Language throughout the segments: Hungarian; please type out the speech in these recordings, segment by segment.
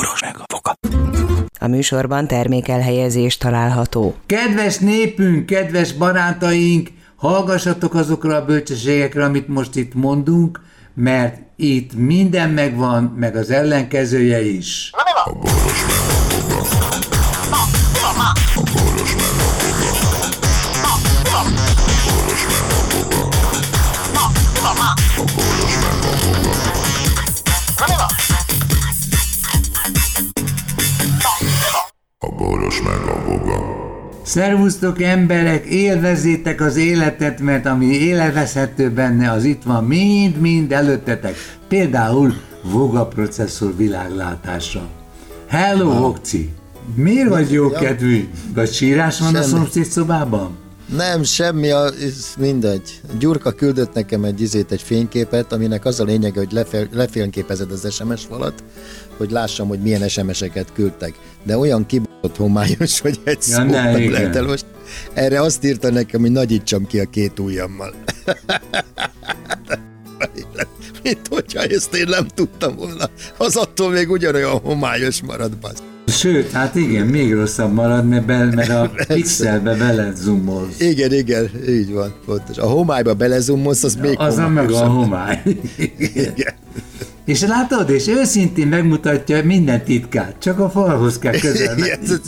boros meg a foka. A műsorban termékelhelyezés található. Kedves népünk, kedves barátaink, hallgassatok azokra a bölcsességekre, amit most itt mondunk, mert itt minden megvan, meg az ellenkezője is. A boros meg Szervusztok emberek, élvezétek az életet, mert ami élvezhető benne, az itt van mind-mind előttetek. Például Voga processzor világlátása. Hello, Okci! Miért vagy jó kedvű? Vagy sírás van a szomszéd szobában? Nem, semmi, a, ez mindegy. Gyurka küldött nekem egy izét, egy fényképet, aminek az a lényege, hogy lefél, lefényképezed az SMS falat, hogy lássam, hogy milyen SMS-eket küldtek. De olyan kibaszott homályos, hogy egy ja, szót nem lehet el most. Erre azt írta nekem, hogy nagyítsam ki a két ujjammal. Mint hogyha ezt én nem tudtam volna. Az attól még ugyanolyan homályos marad, basz. Sőt, hát igen, még rosszabb marad, mert, be, mert a pixelbe belezumolsz. Igen, igen, így van, pontos. A homályba belezumolsz, az még Az a meg a homály. igen. És látod, és őszintén megmutatja minden titkát, csak a falhoz kell közel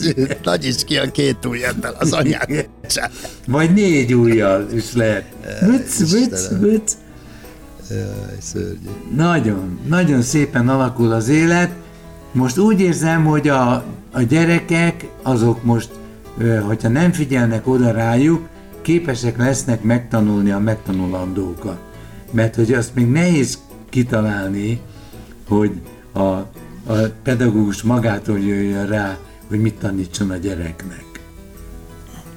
Nagy is ki a két ujjattal az anyák. Vagy négy ujjal is lehet. Vüc, vüc, vüc. Nagyon, nagyon szépen alakul az élet, most úgy érzem, hogy a, a gyerekek azok most, hogyha nem figyelnek oda rájuk, képesek lesznek megtanulni a megtanulandókat. Mert hogy azt még nehéz kitalálni, hogy a, a pedagógus magától jöjjön rá, hogy mit tanítson a gyereknek.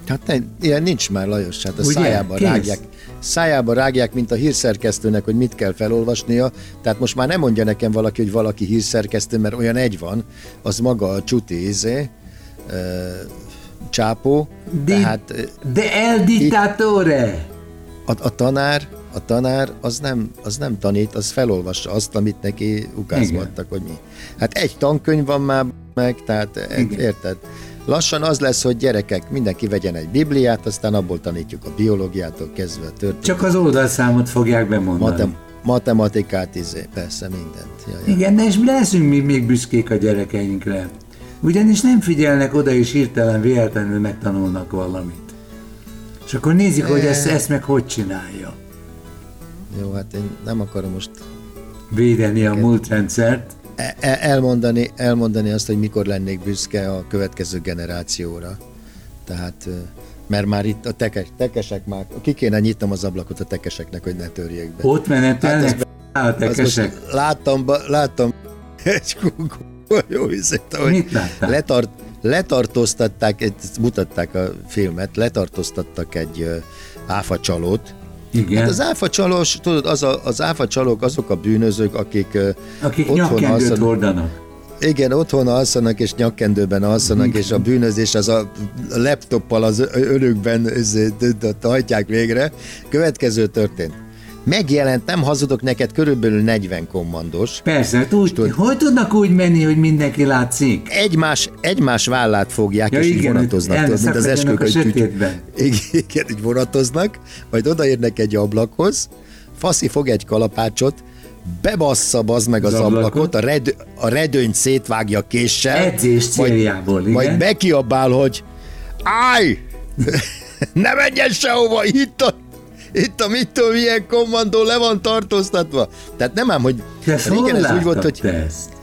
Hát ne, ilyen nincs már, Lajos, hát a Ugye? szájába Kész? rágják szájába rágják, mint a hírszerkesztőnek, hogy mit kell felolvasnia. Tehát most már nem mondja nekem valaki, hogy valaki hírszerkesztő, mert olyan egy van, az maga a csuti izé, csápó. Di, tehát, de el dittatore! A, a tanár, a tanár az nem, az nem tanít, az felolvassa azt, amit neki ukázmattak, hogy mi. Hát egy tankönyv van már meg, tehát Igen. érted? Lassan az lesz, hogy gyerekek, mindenki vegyen egy bibliát, aztán abból tanítjuk a biológiától kezdve a történet. Csak az oldalszámot fogják bemondani. Matem- matematikát, izé, persze mindent. Ja, ja. Igen, és leszünk mi még büszkék a gyerekeinkre. Ugyanis nem figyelnek oda, és hirtelen véletlenül megtanulnak valamit. És akkor nézik, e... hogy ezt, ezt meg hogy csinálja. Jó, hát én nem akarom most védeni a múltrendszert. E, e, elmondani, elmondani azt, hogy mikor lennék büszke a következő generációra. Tehát, mert már itt a tekes, tekesek már, ki kéne nyitnom az ablakot a tekeseknek, hogy ne törjék be. Ott menetelnek hát a tekesek. Láttam, láttam egy jó hiszét, hogy Mit láttál? Letart, letartóztatták, mutatták a filmet, letartóztattak egy áfa csalót, igen. Hát az áfa csalós, tudod, az a, az áfa csalók azok a bűnözők, akik, akik otthon alszanak. hordanak. Igen, otthon alszanak és nyakkendőben alszanak, Igen. és a bűnözés az a laptoppal az önökben hajtják végre. Következő történt megjelent, nem hazudok neked, körülbelül 40 kommandos. Persze, hát úgy, tud, hogy tudnak úgy menni, hogy mindenki látszik? Egymás, egymás vállát fogják, ja, és igen, vonatoznak, tudod, mint az esküvőkönyv. Igen, igen, így vonatoznak, majd odaérnek egy ablakhoz, faszi fog egy kalapácsot, bebassza az meg az, az ablakot, ablakot, a, red, a redőnyt szétvágja késsel. Edzés céljából, majd, igen. Majd bekiabál, hogy állj! ne menjen sehova, itt a itt a mit tudom, milyen kommandó le van tartóztatva. Tehát nem ám, hogy régen ez úgy volt, hogy... Ezt?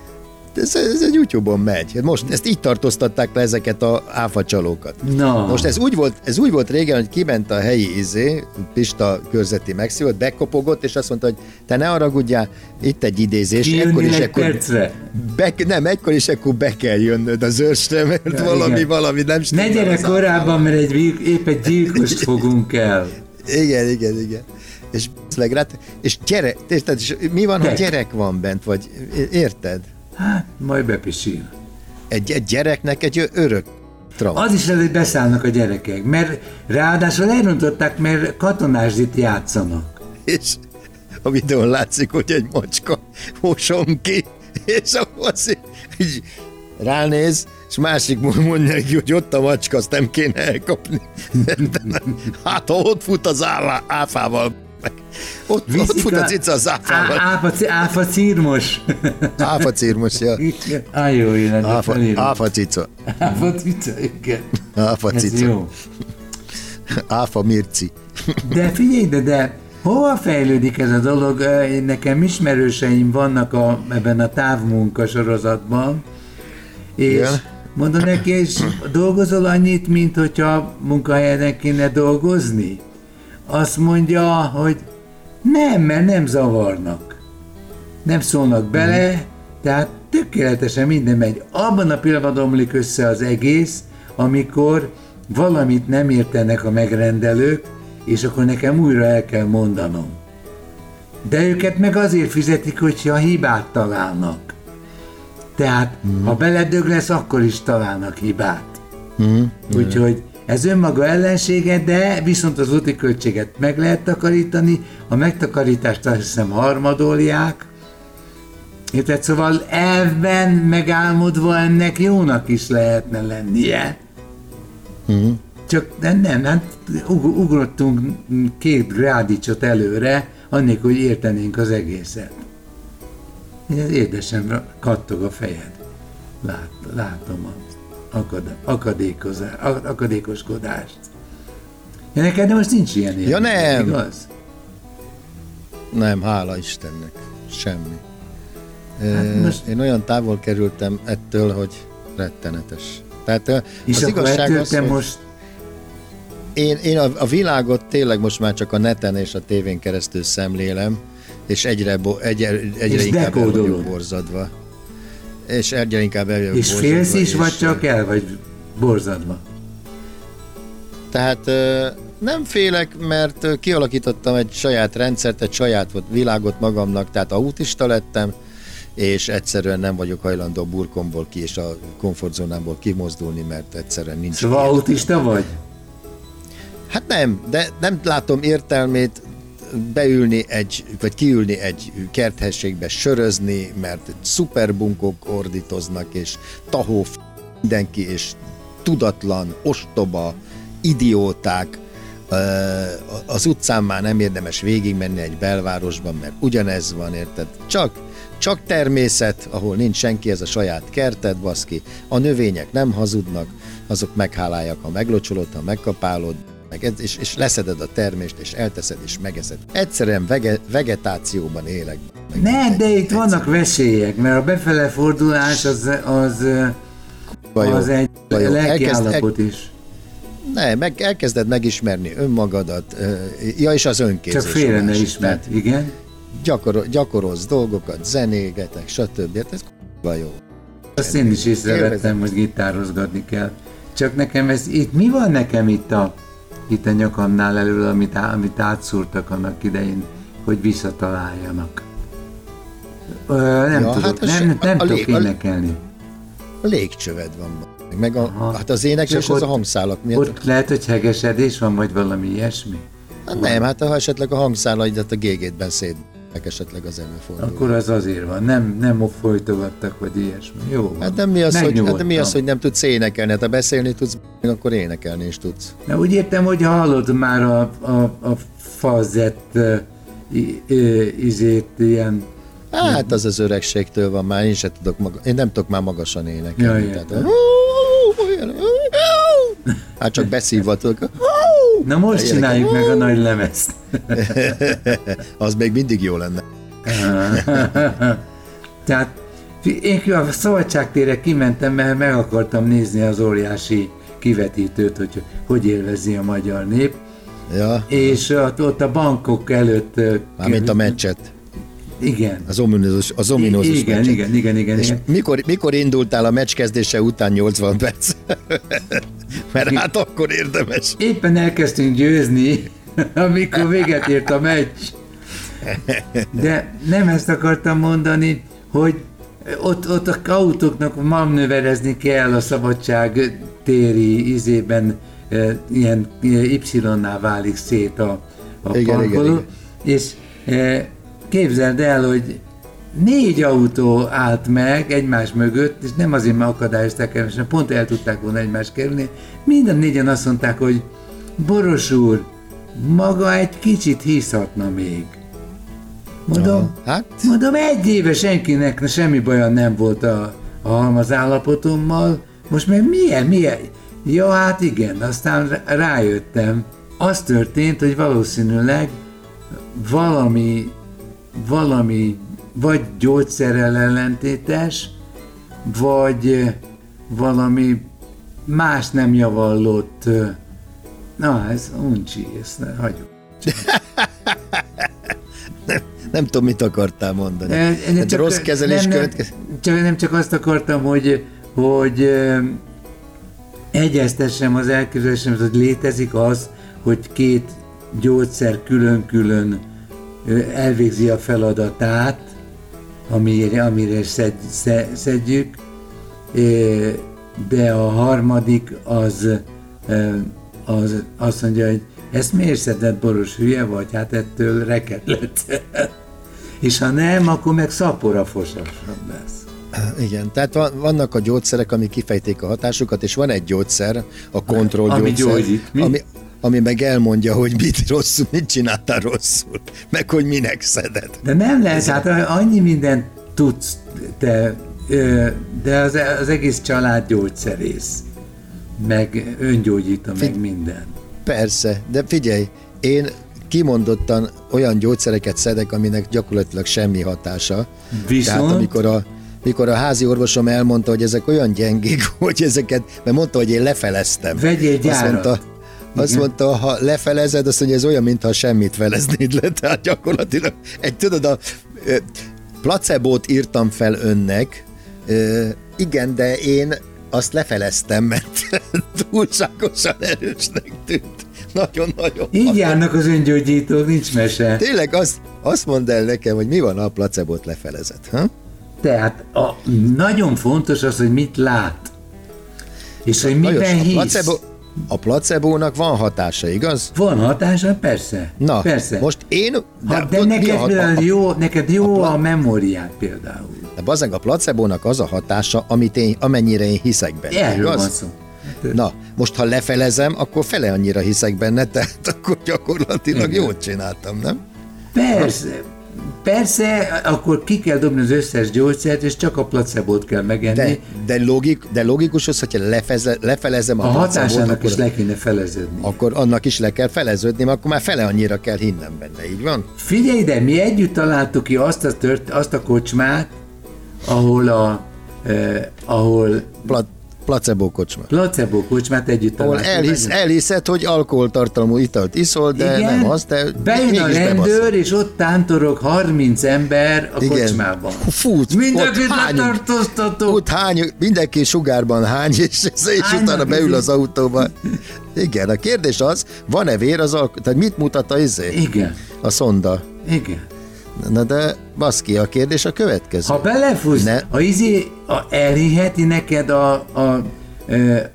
Ez, ez egy YouTube-on megy. Most ezt így tartóztatták le ezeket a áfacsalókat. No. Most ez úgy, volt, ez úgy volt régen, hogy kiment a helyi izé, Pista körzeti megszívott, bekopogott, és azt mondta, hogy te ne haragudjál, itt egy idézés. Kijönni ekkor is, ekkor, be, nem, ekkor is ekkor be kell jönnöd az ősre, mert ja, valami, igen. valami nem Ne gyere korábban, mert egy, épp egy gyilkost fogunk el. Igen, igen, igen. És rá, és gyere, érted, és mi van, ha gyerek van bent, vagy érted? Hát, majd bepisil. Egy, egy gyereknek egy örök trauma. Az is hogy beszállnak a gyerekek, mert ráadásul elrontották, mert katonázsit játszanak. És a videón látszik, hogy egy macska moson ki, és akkor az így ránéz, és másik mondja neki, hogy ott a macska, azt nem kéne elkapni. hát ha ott fut az áfá, áfával, ott, ott fut a cica az áfával. Áfa, áfa círmos. áfa círmos, ja. Á, jó, én áfa, áfa cica. Áfa cica, igen. Áfa cica. Ez jó. Áfa Mirci. De figyelj, de, de hova fejlődik ez a dolog? Nekem ismerőseim vannak a, ebben a távmunka sorozatban, és Igen. Mondom neki, és dolgozol annyit, mint hogyha munkahelyen kéne dolgozni? Azt mondja, hogy nem, mert nem zavarnak. Nem szólnak bele, mm. tehát tökéletesen minden megy. Abban a pillanatban omlik össze az egész, amikor valamit nem értenek a megrendelők, és akkor nekem újra el kell mondanom. De őket meg azért fizetik, hogyha hibát találnak. Tehát, mm. ha beledög lesz, akkor is találnak hibát. Mm. Úgyhogy ez önmaga ellensége, de viszont az úti költséget meg lehet takarítani, a megtakarítást azt hiszem harmadolják, Érted? Szóval elvben megálmodva ennek jónak is lehetne lennie. Uh-huh. Csak nem, nem, hát ugrottunk két grádicsot előre, annélkül, hogy értenénk az egészet. Ez érdesen kattog a fejed. Lát, látom az akad, akadékoskodást. Ja, neked de most nincs ilyen élmény, ja, nem. igaz? Nem, hála Istennek. Semmi. Hát most... Én olyan távol kerültem ettől, hogy rettenetes. Tehát és az igazság az, hogy most én, én a, a világot tényleg most már csak a neten és a tévén keresztül szemlélem, és egyre, bo, egyre, egyre és inkább el vagyok borzadva. És egyre inkább el vagyok És félsz is, és vagy csak el vagy borzadva? Tehát nem félek, mert kialakítottam egy saját rendszert, egy saját világot magamnak, tehát autista lettem, és egyszerűen nem vagyok hajlandó a burkomból ki és a komfortzónámból kimozdulni, mert egyszerűen nincs. Szóval autista vagy? Hát nem, de nem látom értelmét beülni egy, vagy kiülni egy kerthességbe sörözni, mert szuperbunkok ordítoznak, és tahó mindenki, és tudatlan, ostoba, idióták, az utcán már nem érdemes végigmenni egy belvárosban, mert ugyanez van, érted? Csak, csak természet, ahol nincs senki, ez a saját kerted, baszki. A növények nem hazudnak, azok meghálálják, ha meglocsolod, ha megkapálod, meg, és, és leszeded a termést, és elteszed, és megeszed. Egyszerűen vege, vegetációban élek. Meg ne, de itt vannak veszélyek, mert a befele fordulás az, az, az egy lelki állapot is. Ne, meg elkezded megismerni önmagadat, ja, és az önképzés. Csak félre ne ismert, igen. Gyakor, gyakorolsz dolgokat, zenégetek, stb. Hát ez jó. Azt én is észrevettem, hogy gitározgatni kell. Csak nekem ez itt, mi van nekem itt a itt a nyakamnál elől, amit, amit átszúrtak annak idején, hogy visszataláljanak. Ö, nem ja, tudok, hát nem, nem, nem a, tudok lég, énekelni. A légcsöved van. Meg a, Aha. hát az éneklés az a hangszálak miatt. Ott lehet, hogy hegesedés van, vagy valami ilyesmi? Hát nem, hát ha esetleg a hangszálaidat a gégétben szét esetleg az előfordul. Akkor az azért van, nem, nem folytogattak, vagy ilyesmi. Jó van. Hát de mi az, hogy, hát mi az, hogy nem tudsz énekelni? Hát ha beszélni tudsz, akkor énekelni is tudsz. Na, úgy értem, hogy hallod már a, a, a fazett izét, ilyen Hát az az öregségtől van már, én sem tudok maga, én nem tudok már magasan énekelni. Ja, tehát, hát csak beszívvatok. Na most csináljuk meg a nagy lemezt. az még mindig jó lenne. Tehát én a szabadságtérre kimentem, mert meg akartam nézni az óriási kivetítőt, hogy hogy élvezi a magyar nép. Ja. És ott, a bankok előtt... Mármint a meccset. Igen. Az ominózus, az ominózus igen, meccset. igen, igen, igen, És igen. Mikor, mikor indultál a meccs kezdése után 80 perc? Mert hát akkor érdemes. Éppen elkezdtünk győzni, amikor véget ért a meccs. De nem ezt akartam mondani, hogy ott, ott a autóknak mamnöverezni kell a szabadság téri izében, e, ilyen Y-nál válik szét a, a igen, parkoló, igen, igen. és e, képzeld el, hogy négy autó állt meg egymás mögött, és nem azért, mert akadályozták el, hanem pont el tudták volna egymást kerülni. Minden négyen azt mondták, hogy Boros úr, maga egy kicsit hiszhatna még. Mondom, Ja, hát? mondom, egy éve senkinek semmi baja nem volt a, a halmazállapotommal, most meg milyen, milyen? Ja, hát igen, aztán rá- rájöttem. Az történt, hogy valószínűleg valami, valami vagy gyógyszerrel ellentétes, vagy valami más nem javallott, na ez uncsi, ezt ne hagyjuk. Nem tudom, mit akartál mondani. Eh, Tehát csak- rossz kezelés nem, nem, következik. csak, nem csak azt akartam, hogy, hogy egyeztessem az elképzelésemet, hogy létezik az, hogy két gyógyszer külön-külön elvégzi a feladatát, amire, amire szed, szed, szedjük, de a harmadik az, az azt mondja, hogy ezt miért szedett boros hülye vagy? Hát ettől reket lett. És ha nem, akkor meg szapora fosasabb lesz. Igen, tehát van- vannak a gyógyszerek, ami kifejték a hatásukat, és van egy gyógyszer, a kontrollgyógyszer, Ami gyógyít. Mi? ami, ami meg elmondja, hogy mit rosszul, mit csináltál rosszul, meg hogy minek szeded. De nem lehet, hát annyi mindent tudsz te, de az, az egész család gyógyszerész, meg öngyógyító, meg minden. Persze, de figyelj, én kimondottan olyan gyógyszereket szedek, aminek gyakorlatilag semmi hatása. Viszont- Tehát amikor a, mikor a házi orvosom elmondta, hogy ezek olyan gyengék, hogy ezeket, mert mondta, hogy én lefeleztem. Vegyél Azt gyárat. mondta, azt mondta, ha lefelezed, azt mondja, ez olyan, mintha semmit feleznéd le. Tehát gyakorlatilag, egy, tudod, a placebót írtam fel önnek, igen, de én azt lefeleztem, mert túlságosan erősnek tűnt. Nagyon-nagyon. Így járnak az öngyógyítók, nincs mese. Tényleg azt, azt mondd el nekem, hogy mi van, a placebót lefelezett. Ha? Tehát a, nagyon fontos az, hogy mit lát. És hogy miben Lajos, a, hisz. placebo, a placebónak van hatása, igaz? Van hatása? Persze. Na, Persze. most én... Ha, de mi neked, a, a, jó, neked jó pla- a memóriád például. de bazeg, a placebónak az a hatása, amit én, amennyire én hiszek benne, Erről van igaz? szó. Na, most ha lefelezem, akkor fele annyira hiszek benne, tehát akkor gyakorlatilag jót csináltam, nem? Persze, persze, akkor ki kell dobni az összes gyógyszert, és csak a placebót kell megenni. De, de, logik, de logikus az, hogyha lefeze, lefelezem a, a hatásának akkor, is le kéne feleződni. akkor annak is le kell feleződni, mert akkor már fele annyira kell hinnem benne, így van? Figyelj ide, mi együtt találtuk ki azt a, tört, azt a kocsmát, ahol a eh, ahol Pla, placebo kocsma. placebo kocsmát együtt Ahol elhisz, elhiszed, hogy alkoholtartalmú italt iszol, de Igen, nem az, de bejön a rendőr, bebaszol. és ott tántorog 30 ember a kocsmában. Fú, Mindenkit letartóztatok. Ott hány, mindenki sugárban hány, és, és Hánynak utána beül az autóba. Igen, a kérdés az, van-e vér az alkohol, tehát mit mutat a izé? Igen, A szonda. igen. Na de baszki, a kérdés a következő. Ha belefújsz, Ne. a izé a, elhiheti neked a, a,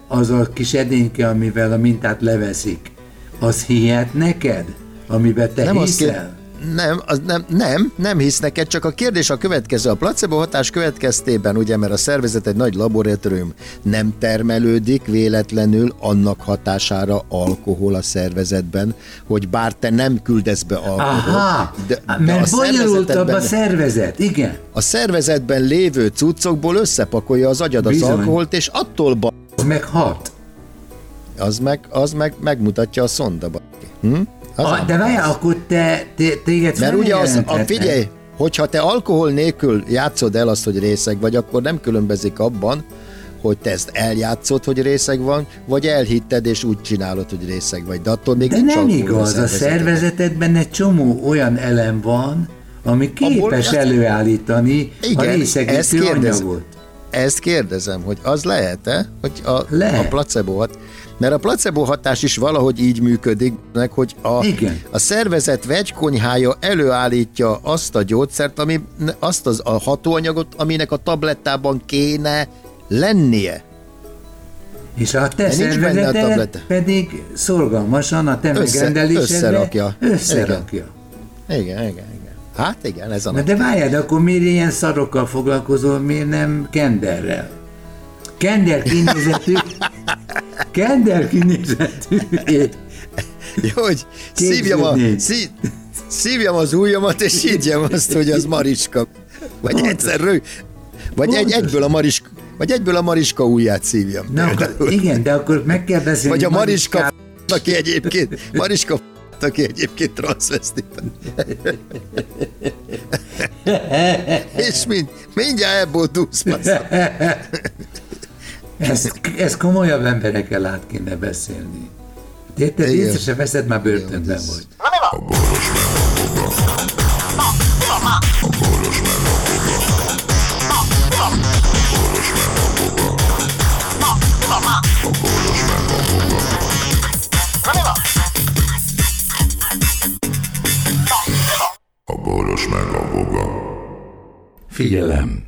az a kis edényke, amivel a mintát leveszik, az hihet neked, amiben te nem azt hiszel? kér... Nem, az nem, nem, nem hisz neked, csak a kérdés a következő. A placebo hatás következtében, ugye, mert a szervezet egy nagy laboratórium, nem termelődik véletlenül annak hatására alkohol a szervezetben, hogy bár te nem küldesz be alkoholt, Aha, de, de mert a bonyolultabb a szervezet, igen. a szervezetben lévő cuccokból összepakolja az agyad az Bizony. alkoholt, és attól ba- Az meg hat. az meg, az meg megmutatja a szonda. Hm? A, de várjál, akkor te, te téged Mert ugye az, a, figyelj, hogyha te alkohol nélkül játszod el azt, hogy részeg vagy, akkor nem különbözik abban, hogy te ezt eljátszod, hogy részeg van, vagy elhitted és úgy csinálod, hogy részeg vagy. De attól még De nem igaz, a szervezetedben. szervezetedben egy csomó olyan elem van, ami Abból képes azt- előállítani a Igen, ezt részegítő anyagot. ezt kérdezem, hogy az lehet-e, hogy a, Lehet. a placebo hat, mert a placebo hatás is valahogy így működik, hogy a, Igen. a szervezet vegykonyhája előállítja azt a gyógyszert, ami, azt az, a hatóanyagot, aminek a tablettában kéne lennie. És a te szervezeted pedig szorgalmasan a te Össze- összerakja. összerakja. Igen, igen, igen. Hát igen, ez a Na de várjad, akkor miért ilyen szarokkal foglalkozol, miért nem kenderrel? Kender kinézetű, kender kinézetű. Jó, hogy szívjam, a, szí, szívjam az ujjamat, és higgyem azt, hogy az Mariska. Vagy egyszer rög, vagy egy, Pontos. egyből a Mariska, vagy egyből a Mariska ujját szívjam. Na, akkor, igen, de akkor meg kell beszélni. Vagy a Mariska, Mariskával. aki egyébként, Mariska, aki egyébként transvestita. És mind, mindjárt ebből dúsz. Ezt, ezt komolyabb emberekkel át kéne beszélni. Érted? Igen. Észre se veszed, már börtönben vagy. A boros meg a boga. Figyelem!